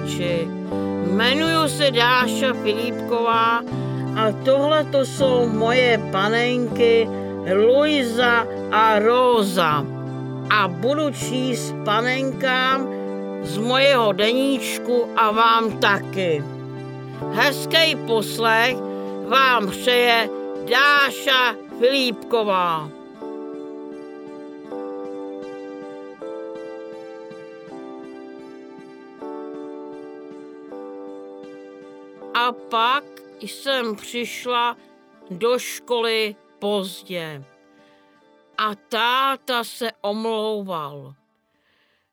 posluchači. Jmenuji se Dáša Filipková a tohle to jsou moje panenky Luisa a Rosa. A budu číst panenkám z mojeho deníčku a vám taky. Hezký poslech vám přeje Dáša Filipková. A pak jsem přišla do školy pozdě. A táta se omlouval,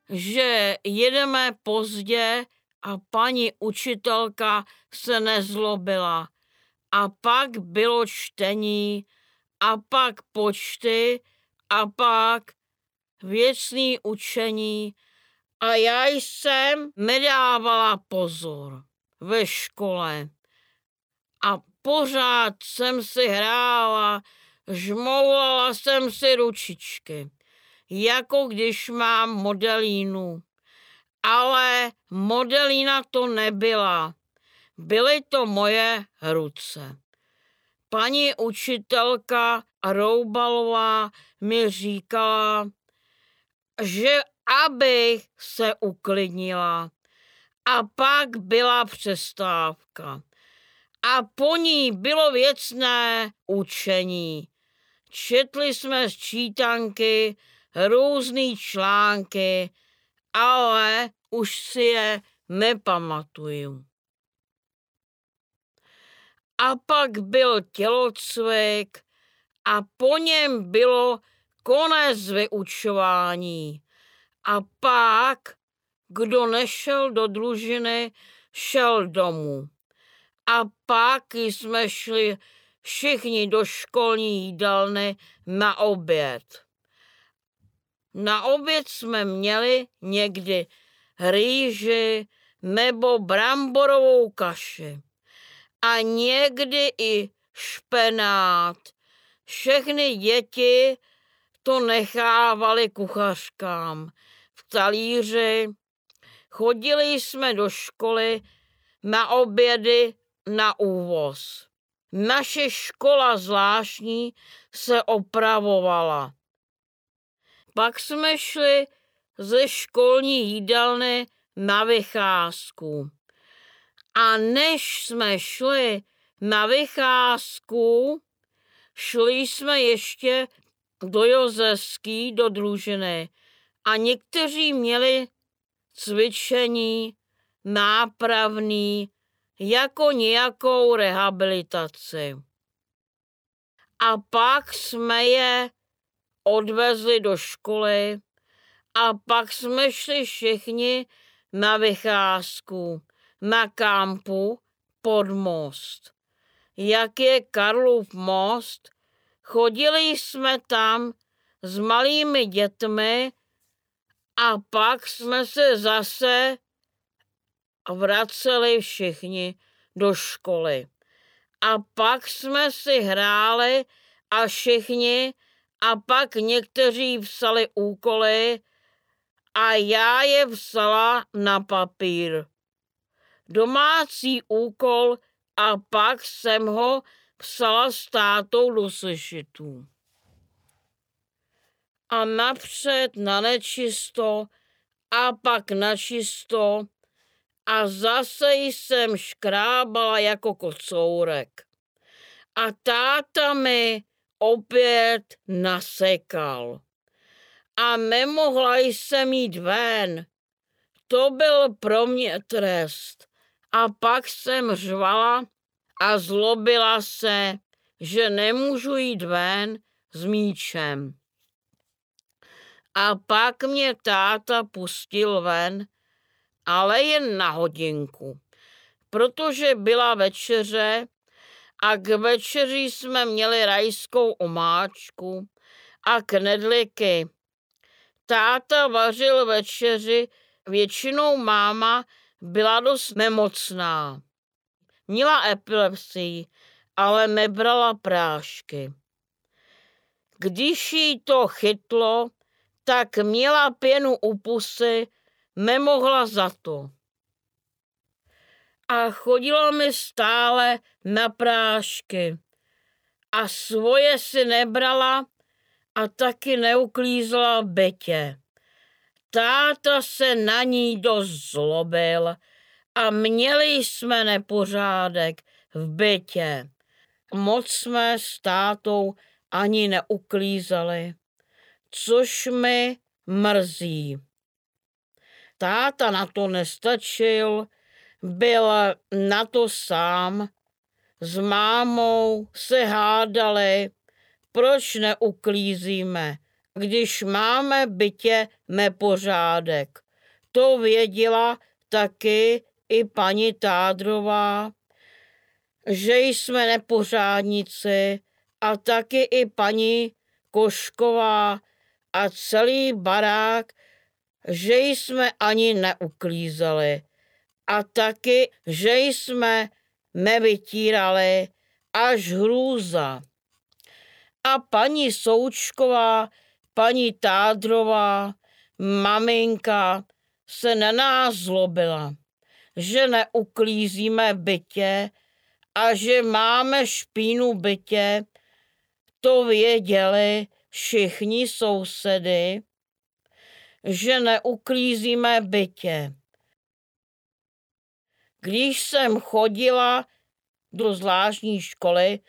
že jedeme pozdě a paní učitelka se nezlobila. A pak bylo čtení, a pak počty, a pak věcný učení. A já jsem nedávala pozor ve škole. A pořád jsem si hrála, žmoulala jsem si ručičky, jako když mám modelínu. Ale modelína to nebyla. Byly to moje ruce. Paní učitelka Roubalová mi říkala, že abych se uklidnila. A pak byla přestávka. A po ní bylo věcné učení. Četli z čítanky různé články, ale už si je nepamatuju. A pak byl tělocvik a po něm bylo konec vyučování. A pak kdo nešel do družiny, šel domů. A pak jsme šli všichni do školní jídelny na oběd. Na oběd jsme měli někdy rýži nebo bramborovou kaši. A někdy i špenát. Všechny děti to nechávali kuchařkám v talíři Chodili jsme do školy na obědy na úvoz. Naše škola zvláštní se opravovala. Pak jsme šli ze školní jídelny na vycházku. A než jsme šli na vycházku, šli jsme ještě do Jozeský, do družiny. A někteří měli cvičení, nápravný, jako nějakou rehabilitaci. A pak jsme je odvezli do školy a pak jsme šli všichni na vycházku na kampu pod most. Jak je Karlův most, chodili jsme tam s malými dětmi a pak jsme se zase vraceli všichni do školy. A pak jsme si hráli a všichni a pak někteří psali úkoly a já je psala na papír. Domácí úkol a pak jsem ho psala s tátou do sešitů a napřed na nečisto a pak na čisto a zase jsem škrábala jako kocourek. A táta mi opět nasekal. A nemohla jsem jít ven. To byl pro mě trest. A pak jsem řvala a zlobila se, že nemůžu jít ven s míčem. A pak mě táta pustil ven, ale jen na hodinku, protože byla večeře a k večeři jsme měli rajskou omáčku a knedliky. Táta vařil večeři, většinou máma byla dost nemocná. Měla epilepsii, ale nebrala prášky. Když jí to chytlo, tak měla pěnu u pusy nemohla za to. A chodila mi stále na prášky. A svoje si nebrala a taky neuklízela bytě. Táta se na ní dost zlobil a měli jsme nepořádek v bytě. Moc jsme s tátou ani neuklízeli, což mi mrzí. Táta na to nestačil, byl na to sám, s mámou se hádali, proč neuklízíme, když máme bytě nepořádek. To věděla taky i paní Tádrová, že jsme nepořádníci a taky i paní Košková a celý barák, že jsme ani neuklízeli a taky, že jsme nevytírali až hrůza. A paní Součková, paní Tádrová, maminka se na nás zlobila, že neuklízíme bytě a že máme špínu bytě, to věděli všichni sousedy, že neuklízíme bytě. Když jsem chodila do zvláštní školy,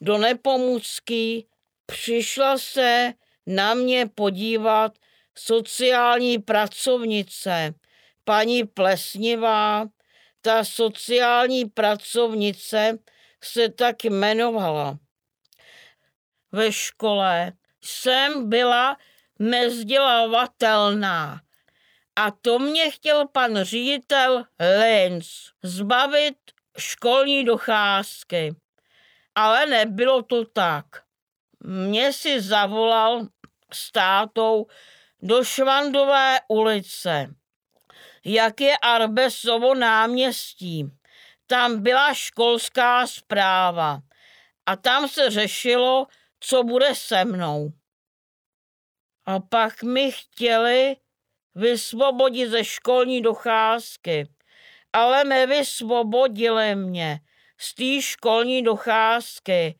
do Nepomucky, přišla se na mě podívat sociální pracovnice, paní Plesnivá, ta sociální pracovnice se tak jmenovala. Ve škole jsem byla nezdělavatelná a to mě chtěl pan ředitel Lenz zbavit školní docházky. Ale nebylo to tak. Mě si zavolal s tátou do Švandové ulice jak je Arbesovo náměstí. Tam byla školská zpráva a tam se řešilo, co bude se mnou. A pak mi chtěli vysvobodit ze školní docházky, ale nevysvobodili mě z té školní docházky,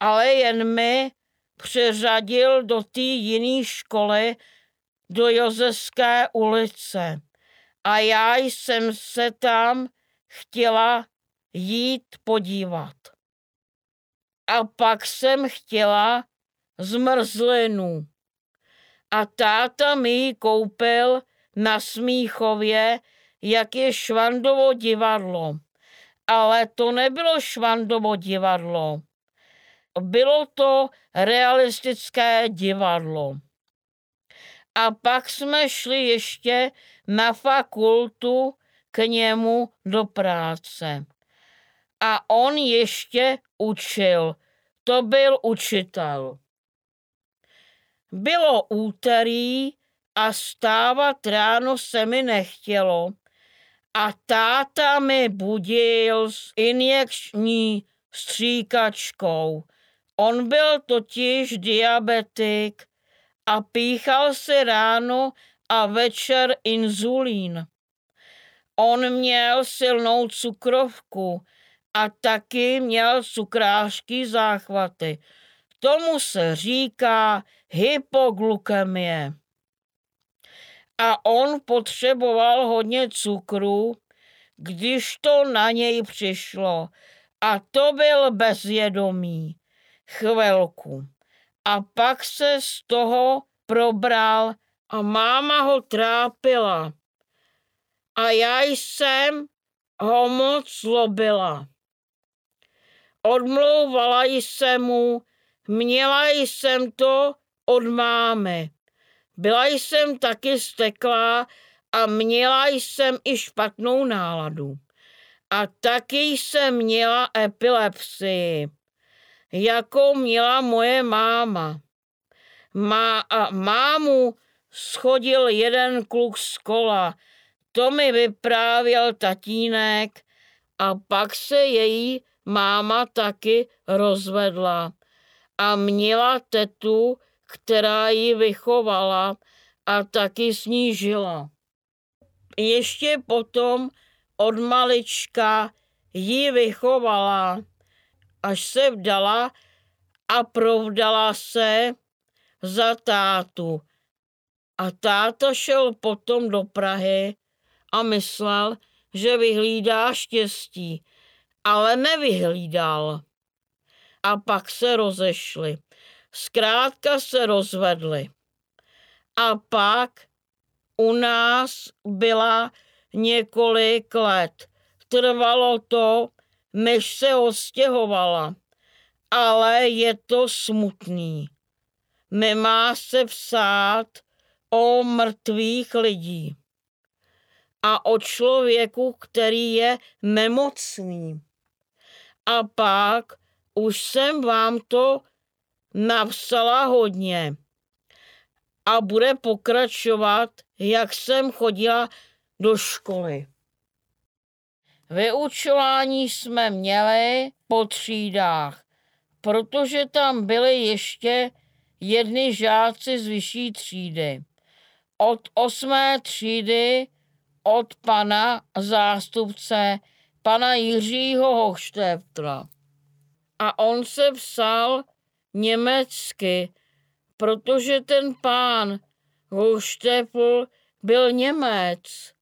ale jen mi přeřadil do té jiné školy do Jozeské ulice a já jsem se tam chtěla jít podívat. A pak jsem chtěla zmrzlinu. A táta mi ji koupil na Smíchově, jak je Švandovo divadlo. Ale to nebylo Švandovo divadlo. Bylo to realistické divadlo. A pak jsme šli ještě na fakultu k němu do práce. A on ještě učil. To byl učitel. Bylo úterý a stávat ráno se mi nechtělo a táta mi budil s injekční stříkačkou. On byl totiž diabetik a píchal si ráno a večer inzulín. On měl silnou cukrovku a taky měl cukrářský záchvaty. Tomu se říká hypoglukemie. A on potřeboval hodně cukru, když to na něj přišlo. A to byl bezvědomý. Chvilku. A pak se z toho probral a máma ho trápila. A já jsem ho moc zlobila. Odmlouvala jsem mu, měla jsem to od mámy. Byla jsem taky steklá a měla jsem i špatnou náladu. A taky jsem měla epilepsii, jako měla moje máma. Má, a mámu schodil jeden kluk z kola. To mi vyprávěl tatínek a pak se její máma taky rozvedla a měla tetu, která ji vychovala a taky snížila. ještě potom od malička ji vychovala, až se vdala a provdala se za tátu. A táta šel potom do Prahy a myslel, že vyhlídá štěstí, ale nevyhlídal. A pak se rozešli. Zkrátka se rozvedli. A pak u nás byla několik let. Trvalo to, než se ostěhovala, ale je to smutný. Nemá se psát o mrtvých lidí a o člověku, který je nemocný. A pak už jsem vám to napsala hodně a bude pokračovat, jak jsem chodila do školy. Vyučování jsme měli po třídách, protože tam byly ještě jedny žáci z vyšší třídy. Od osmé třídy od pana zástupce, pana Jiřího Hochštéftra. A on se psal německy, protože ten pán Hochštepl byl Němec.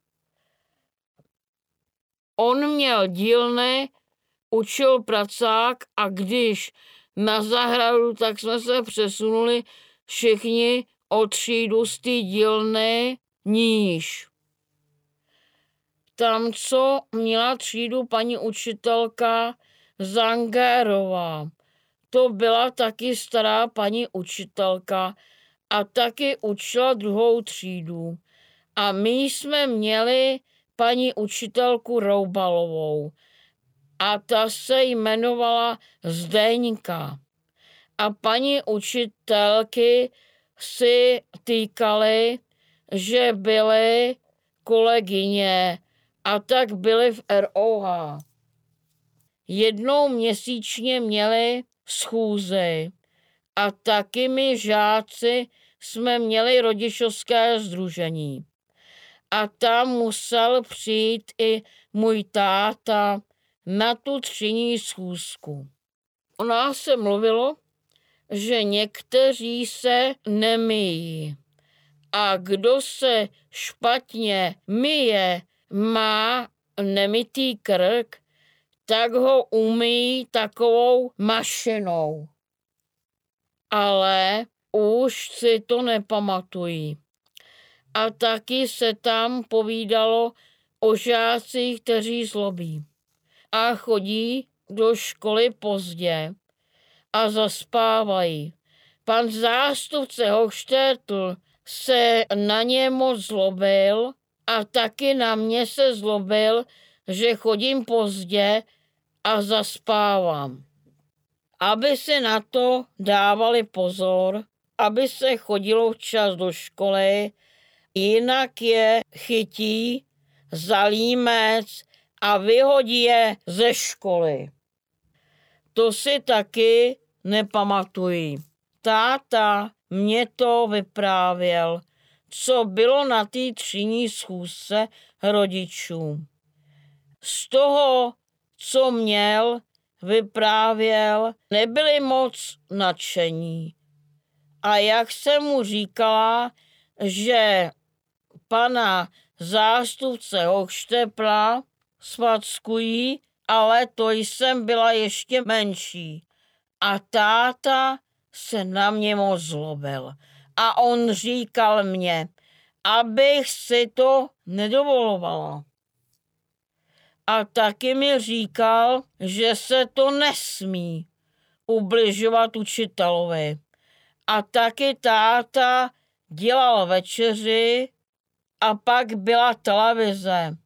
On měl dílny, učil pracák a když na zahradu, tak jsme se přesunuli všichni o třídu z té dílny níž. Tam, co měla třídu paní učitelka Zangérová. To byla taky stará paní učitelka a taky učila druhou třídu. A my jsme měli paní učitelku Roubalovou a ta se jmenovala Zdeňka. A paní učitelky si týkaly, že byly kolegyně a tak byly v ROH. Jednou měsíčně měli schůzy a taky my žáci jsme měli rodičovské združení. A tam musel přijít i můj táta na tu třídní schůzku. O nás se mluvilo, že někteří se nemyjí. A kdo se špatně myje, má nemitý krk, tak ho umí takovou mašinou. Ale už si to nepamatují. A taky se tam povídalo o žácích, kteří zlobí. A chodí do školy pozdě a zaspávají. Pan zástupce Hochštétl se na ně moc zlobil a taky na mě se zlobil, že chodím pozdě a zaspávám. Aby se na to dávali pozor, aby se chodilo včas do školy, jinak je chytí za límec a vyhodí je ze školy. To si taky nepamatují. Táta mě to vyprávěl, co bylo na té třídní schůzce rodičů. Z toho, co měl, vyprávěl, nebyli moc nadšení. A jak jsem mu říkala, že pana zástupce Hochštepla svackují, ale to jsem byla ještě menší. A táta se na mě moc zlobil. A on říkal mě, abych si to nedovolovala. A taky mi říkal, že se to nesmí ubližovat učitelovi. A taky táta dělal večeři a pak byla televize.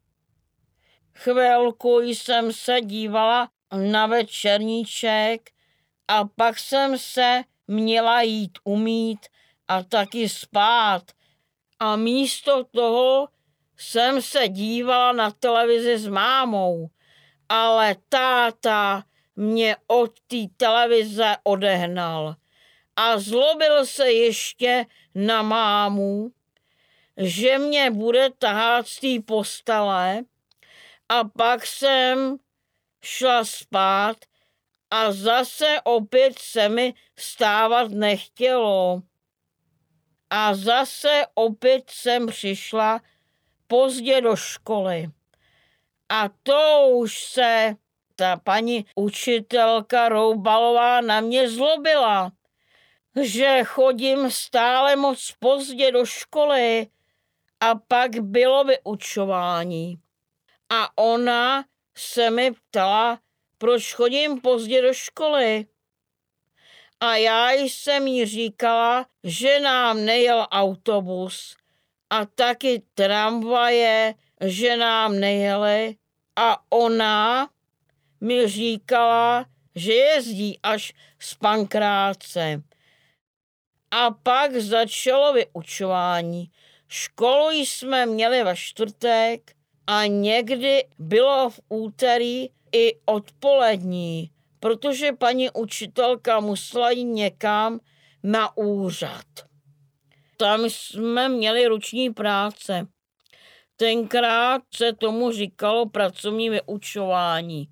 Chvilku jsem se dívala na večerníček a pak jsem se měla jít umít a taky spát. A místo toho jsem se dívala na televizi s mámou, ale táta mě od té televize odehnal a zlobil se ještě na mámu, že mě bude tahat z té postele a pak jsem šla spát a zase opět se mi stávat nechtělo. A zase opět jsem přišla pozdě do školy. A to už se ta paní učitelka Roubalová na mě zlobila, že chodím stále moc pozdě do školy a pak bylo vyučování. A ona se mi ptala, proč chodím pozdě do školy. A já jsem jí říkala, že nám nejel autobus a taky tramvaje, že nám nejeli. A ona mi říkala, že jezdí až z Pankráce. A pak začalo vyučování. Školu jsme měli ve čtvrtek a někdy bylo v úterý i odpolední, protože paní učitelka musela jít někam na úřad. Tam jsme měli ruční práce. Tenkrát se tomu říkalo pracovní vyučování.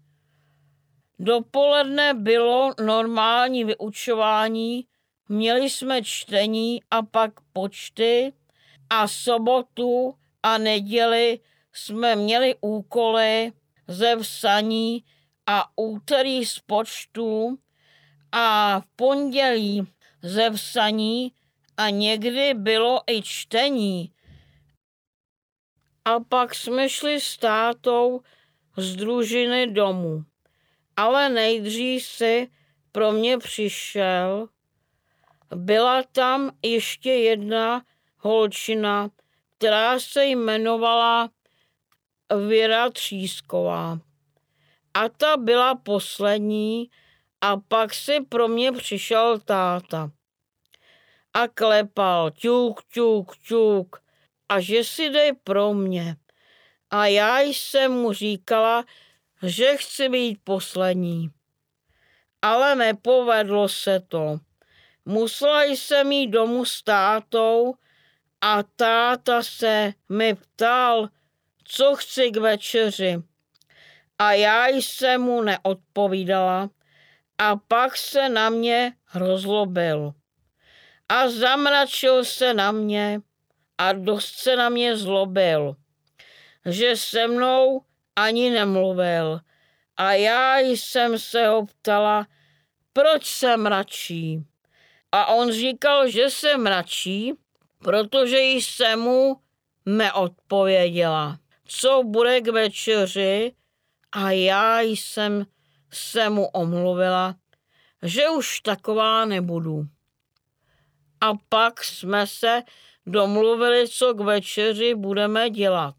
Dopoledne bylo normální vyučování, měli jsme čtení a pak počty a sobotu a neděli jsme měli úkoly ze vsaní a úterý z počtu a v pondělí ze vsaní a někdy bylo i čtení. A pak jsme šli s tátou z družiny domů. Ale nejdřív si pro mě přišel. Byla tam ještě jedna holčina, která se jmenovala Věra Třísková. A ta byla poslední a pak si pro mě přišel táta. A klepal ťuk, ťuk, ťuk a že si dej pro mě. A já jsem mu říkala, že chci být poslední. Ale nepovedlo se to. Musela jsem jít domů s tátou a táta se mi ptal, co chci k večeři. A já jsem mu neodpovídala a pak se na mě rozlobil. A zamračil se na mě a dost se na mě zlobil, že se mnou ani nemluvil. A já jsem se ho ptala, proč se mračí. A on říkal, že se mračí, protože jsem mu neodpověděla co bude k večeři a já jsem se mu omluvila, že už taková nebudu. A pak jsme se domluvili, co k večeři budeme dělat.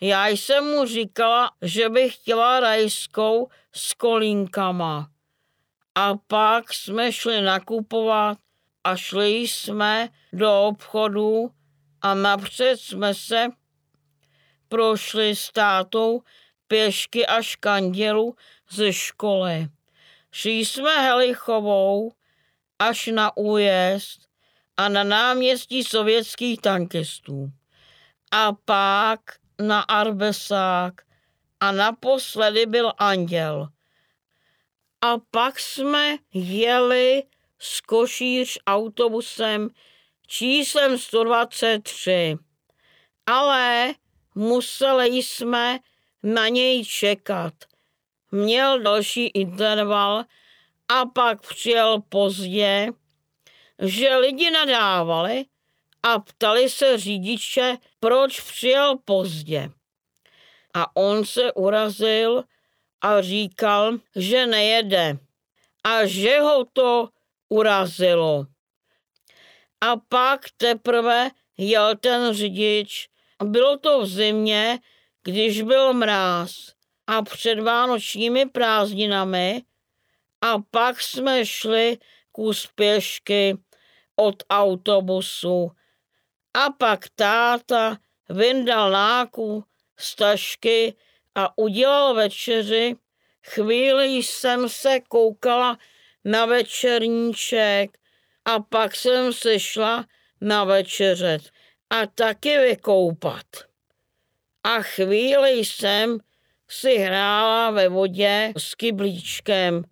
Já jsem mu říkala, že bych chtěla rajskou s kolínkama. A pak jsme šli nakupovat a šli jsme do obchodu a napřed jsme se prošli s tátou pěšky až k andělu ze školy. Šli jsme Helichovou až na újezd a na náměstí sovětských tankistů. A pak na Arbesák a naposledy byl Anděl. A pak jsme jeli z Košíř autobusem číslem 123. Ale Museli jsme na něj čekat. Měl další interval a pak přijel pozdě, že lidi nadávali a ptali se řidiče, proč přijel pozdě. A on se urazil a říkal, že nejede a že ho to urazilo. A pak teprve jel ten řidič bylo to v zimě, když byl mráz a před vánočními prázdninami a pak jsme šli kus pěšky od autobusu a pak táta vyndal náku z tašky a udělal večeři. Chvíli jsem se koukala na večerníček a pak jsem se šla na večeřet a taky vykoupat. A chvíli jsem si hrála ve vodě s kyblíčkem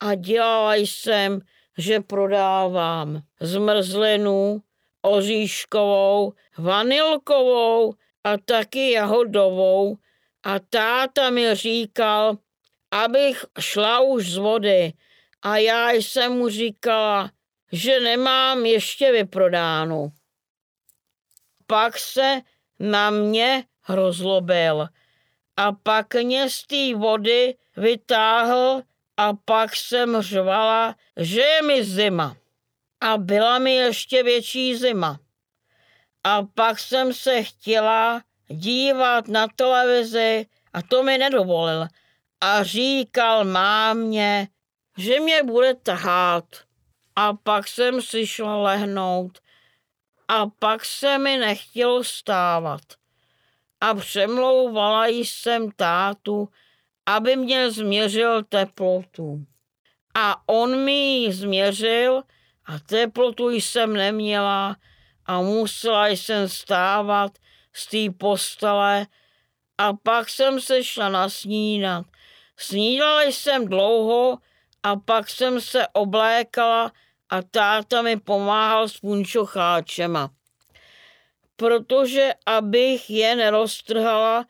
a dělala jsem, že prodávám zmrzlinu, oříškovou, vanilkovou a taky jahodovou a táta mi říkal, abych šla už z vody a já jsem mu říkala, že nemám ještě vyprodáno. Pak se na mě rozlobil a pak mě z té vody vytáhl a pak jsem řvala, že je mi zima. A byla mi ještě větší zima. A pak jsem se chtěla dívat na televizi a to mi nedovolil. A říkal mámě, že mě bude tahat. A pak jsem si šla lehnout. A pak se mi nechtělo stávat. A přemlouvala jsem tátu, aby mě změřil teplotu. A on mi ji změřil a teplotu jsem neměla a musela jsem stávat z té postele a pak jsem se šla na snídat. Snídala jsem dlouho a pak jsem se oblékala a táta mi pomáhal s punčocháčema. Protože abych je neroztrhala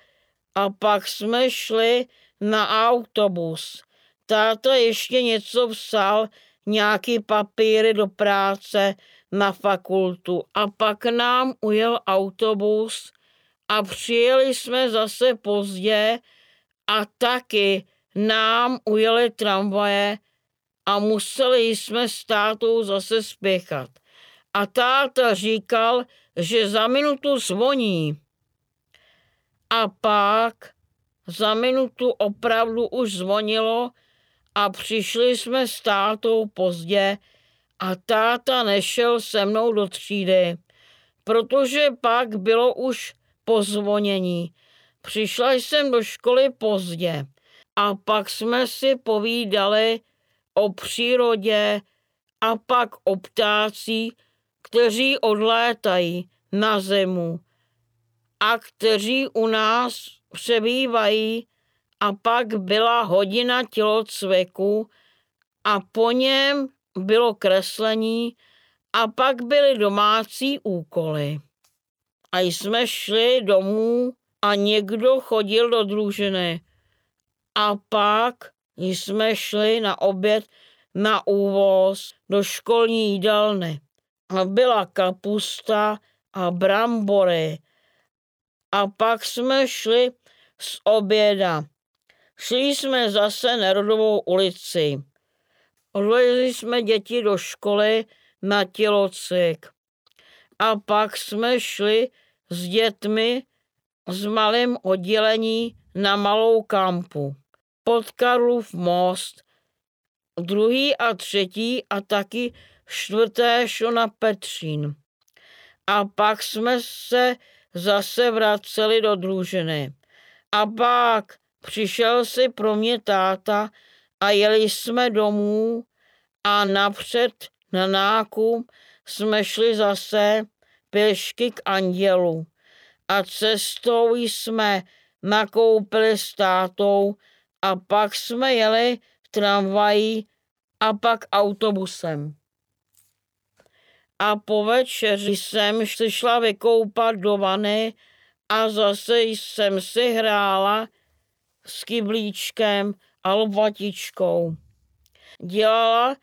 a pak jsme šli na autobus. Táta ještě něco psal, nějaký papíry do práce na fakultu a pak nám ujel autobus a přijeli jsme zase pozdě a taky nám ujeli tramvaje a museli jsme s tátou zase spěchat. A táta říkal, že za minutu zvoní. A pak za minutu opravdu už zvonilo a přišli jsme s tátou pozdě a táta nešel se mnou do třídy, protože pak bylo už pozvonění. Přišla jsem do školy pozdě a pak jsme si povídali o přírodě a pak o ptácích, kteří odlétají na zemu a kteří u nás přebývají a pak byla hodina tělocviku a po něm bylo kreslení a pak byly domácí úkoly. A jsme šli domů a někdo chodil do družiny. A pak jsme šli na oběd na úvoz do školní jídelny. A byla kapusta a brambory. A pak jsme šli z oběda. Šli jsme zase Nerodovou ulici. Odvezli jsme děti do školy na tělocvik. A pak jsme šli s dětmi s malým oddělení na malou kampu. Pod Karlův most, druhý a třetí a taky čtvrté šlo na Petřín. A pak jsme se zase vraceli do družiny. A pak přišel si pro mě táta a jeli jsme domů a napřed na nákup jsme šli zase pěšky k andělu a cestou jsme nakoupili s tátou a pak jsme jeli tramvají a pak autobusem. A po večeři jsem si šla vykoupat do vany a zase jsem si hrála s kyblíčkem a lopatičkou. Dělala,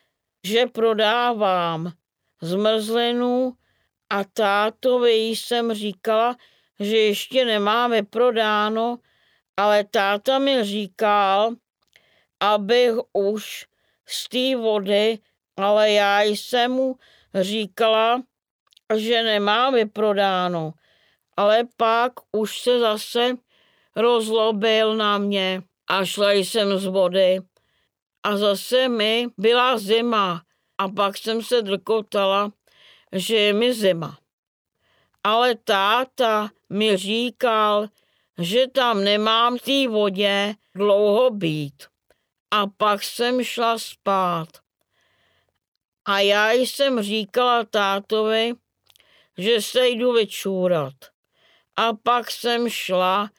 že prodávám zmrzlinu a tátovi jsem říkala, že ještě nemáme prodáno, ale táta mi říkal, abych už z té vody, ale já jsem mu říkala, že nemáme prodáno. Ale pak už se zase rozlobil na mě a šla jsem z vody. A zase mi byla zima a pak jsem se drkotala, že je mi zima. Ale táta mi říkal, že tam nemám v té vodě dlouho být. A pak jsem šla spát. A já jsem říkala tátovi, že se jdu vyčůrat. A pak jsem šla,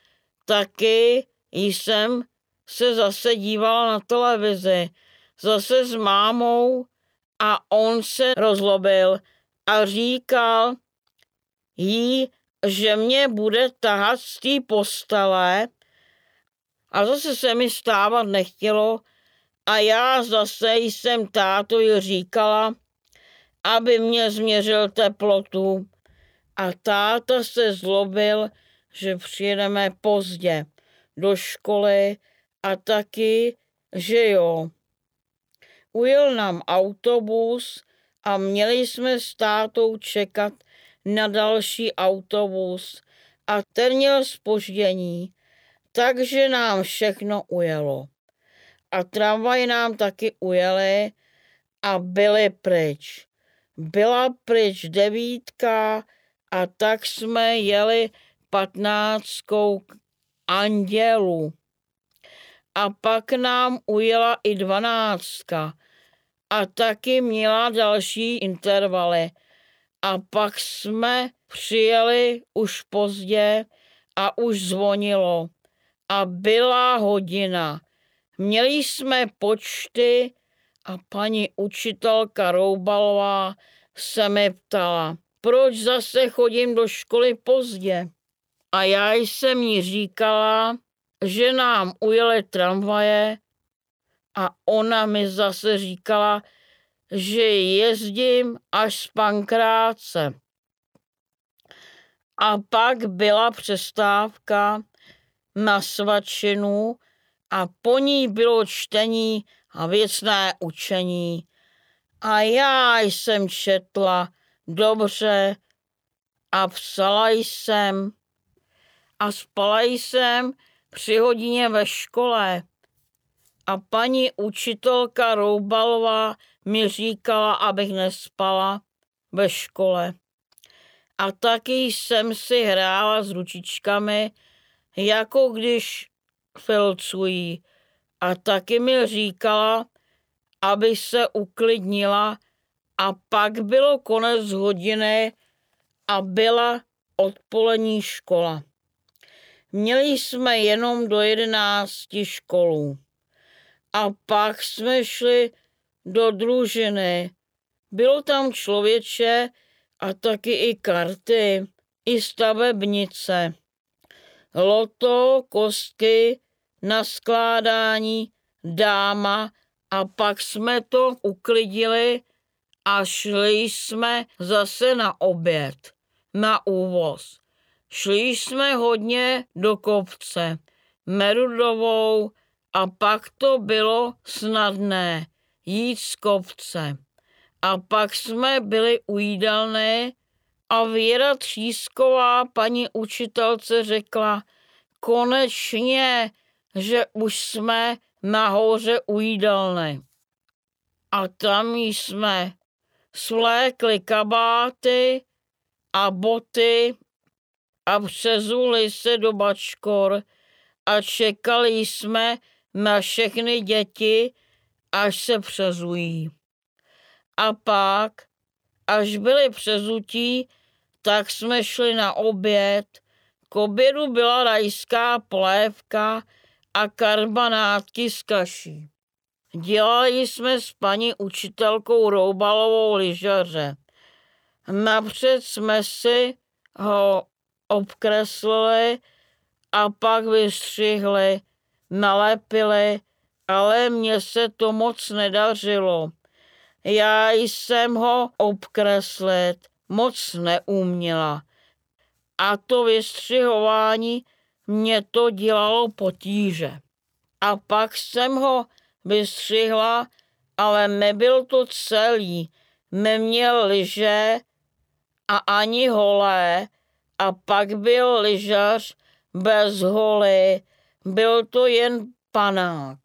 taky jsem se zase dívala na televizi, zase s mámou a on se rozlobil a říkal jí, že mě bude tahat z té postele a zase se mi stávat nechtělo a já zase jsem tátovi říkala, aby mě změřil teplotu a táta se zlobil, že přijedeme pozdě do školy a taky, že jo. Ujel nám autobus a měli jsme s tátou čekat na další autobus a ten měl spoždění, takže nám všechno ujelo. A tramvaj nám taky ujeli a byli pryč. Byla pryč devítka a tak jsme jeli patnáctkou k andělu. A pak nám ujela i dvanáctka a taky měla další intervaly. A pak jsme přijeli už pozdě a už zvonilo. A byla hodina. Měli jsme počty a paní učitelka Roubalová se mi ptala, proč zase chodím do školy pozdě. A já jsem jí říkala, že nám ujeli tramvaje a ona mi zase říkala, že jezdím až z Pankráce. A pak byla přestávka na svačinu a po ní bylo čtení a věcné učení. A já jsem četla dobře a psala jsem a spala jsem při hodině ve škole. A paní učitelka Roubalová mi říkala, abych nespala ve škole. A taky jsem si hrála s ručičkami, jako když filcují. A taky mi říkala, aby se uklidnila a pak bylo konec hodiny a byla odpolední škola. Měli jsme jenom do jedenácti školů. A pak jsme šli do družiny. Bylo tam člověče a taky i karty, i stavebnice. Loto, kostky, naskládání, dáma a pak jsme to uklidili a šli jsme zase na oběd, na úvoz. Šli jsme hodně do kopce, Merudovou a pak to bylo snadné jít z kopce. A pak jsme byli u jídelné a Věra Třísková paní učitelce řekla, konečně, že už jsme nahoře u jídelny. A tam jsme svlékli kabáty a boty a přezuli se do bačkor a čekali jsme na všechny děti, až se přezují. A pak, až byli přezutí, tak jsme šli na oběd. K obědu byla rajská polévka a karbanátky z kaší. Dělali jsme s paní učitelkou Roubalovou lyžaře. Napřed jsme si ho obkreslili a pak vystřihli, nalepili, ale mně se to moc nedařilo. Já jsem ho obkreslit moc neuměla. A to vystřihování mě to dělalo potíže. A pak jsem ho vystřihla, ale nebyl to celý. Neměl liže a ani holé, a pak byl lyžař bez holy, byl to jen panák.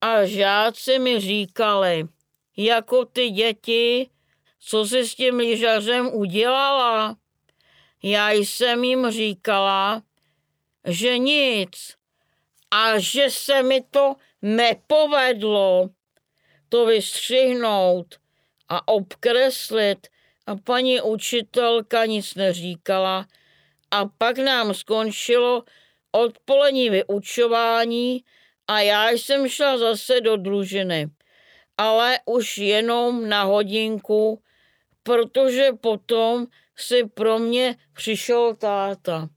A žáci mi říkali, jako ty děti, co jsi s tím lyžařem udělala? Já jsem jim říkala, že nic a že se mi to nepovedlo to vystřihnout a obkreslit. A paní učitelka nic neříkala. A pak nám skončilo odpolední vyučování a já jsem šla zase do družiny, ale už jenom na hodinku, protože potom si pro mě přišel táta.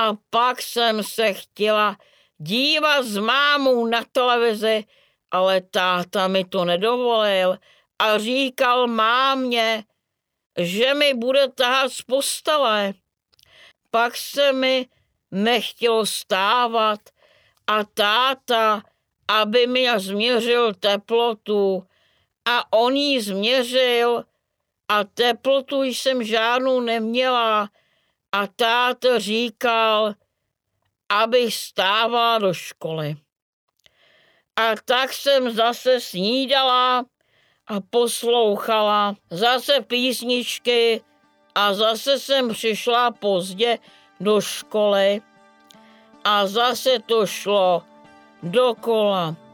A pak jsem se chtěla dívat s mámou na televizi, ale táta mi to nedovolil a říkal mámě, že mi bude tahat z postele. Pak se mi nechtělo stávat a táta, aby mi změřil teplotu a on ji změřil a teplotu jsem žádnou neměla a táta říkal, abych stávala do školy. A tak jsem zase snídala a poslouchala zase písničky a zase jsem přišla pozdě do školy a zase to šlo dokola.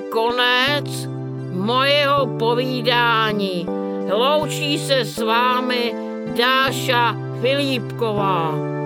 Konec mojeho povídání. Loučí se s vámi Dáša Filipková.